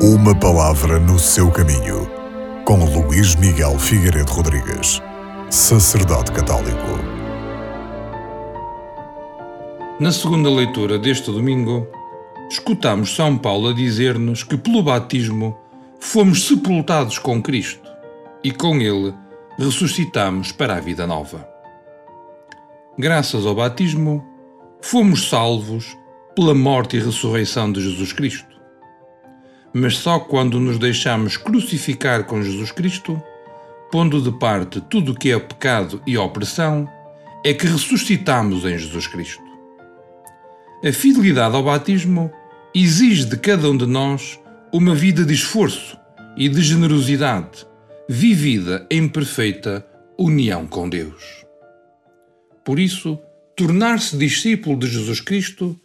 Uma palavra no seu caminho, com Luís Miguel Figueiredo Rodrigues, sacerdote católico. Na segunda leitura deste domingo, escutamos São Paulo a dizer-nos que pelo batismo fomos sepultados com Cristo e com ele ressuscitamos para a vida nova. Graças ao batismo, fomos salvos pela morte e ressurreição de Jesus Cristo. Mas só quando nos deixamos crucificar com Jesus Cristo, pondo de parte tudo o que é pecado e opressão, é que ressuscitamos em Jesus Cristo. A fidelidade ao batismo exige de cada um de nós uma vida de esforço e de generosidade, vivida em perfeita união com Deus. Por isso, tornar-se discípulo de Jesus Cristo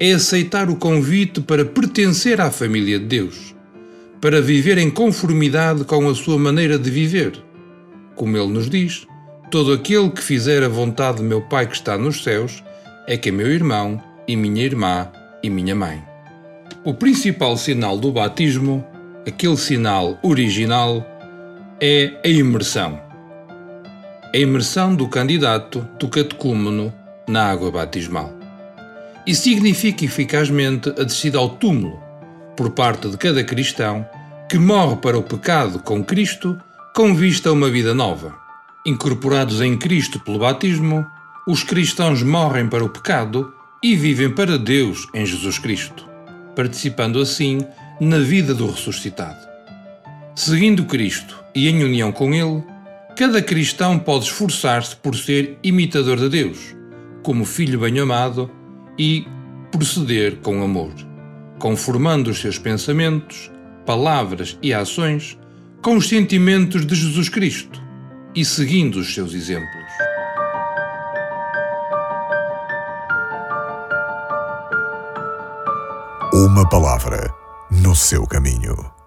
é aceitar o convite para pertencer à família de Deus, para viver em conformidade com a sua maneira de viver. Como ele nos diz, todo aquele que fizer a vontade de meu Pai que está nos céus é que é meu irmão e minha irmã e minha mãe. O principal sinal do batismo, aquele sinal original, é a imersão. A imersão do candidato, do catecúmeno, na água batismal e significa eficazmente a descida ao túmulo, por parte de cada cristão que morre para o pecado com Cristo com vista a uma vida nova. Incorporados em Cristo pelo batismo, os cristãos morrem para o pecado e vivem para Deus em Jesus Cristo, participando assim na vida do ressuscitado. Seguindo Cristo e em união com Ele, cada cristão pode esforçar-se por ser imitador de Deus, como filho bem-amado e proceder com amor, conformando os seus pensamentos, palavras e ações com os sentimentos de Jesus Cristo e seguindo os seus exemplos. Uma palavra no seu caminho.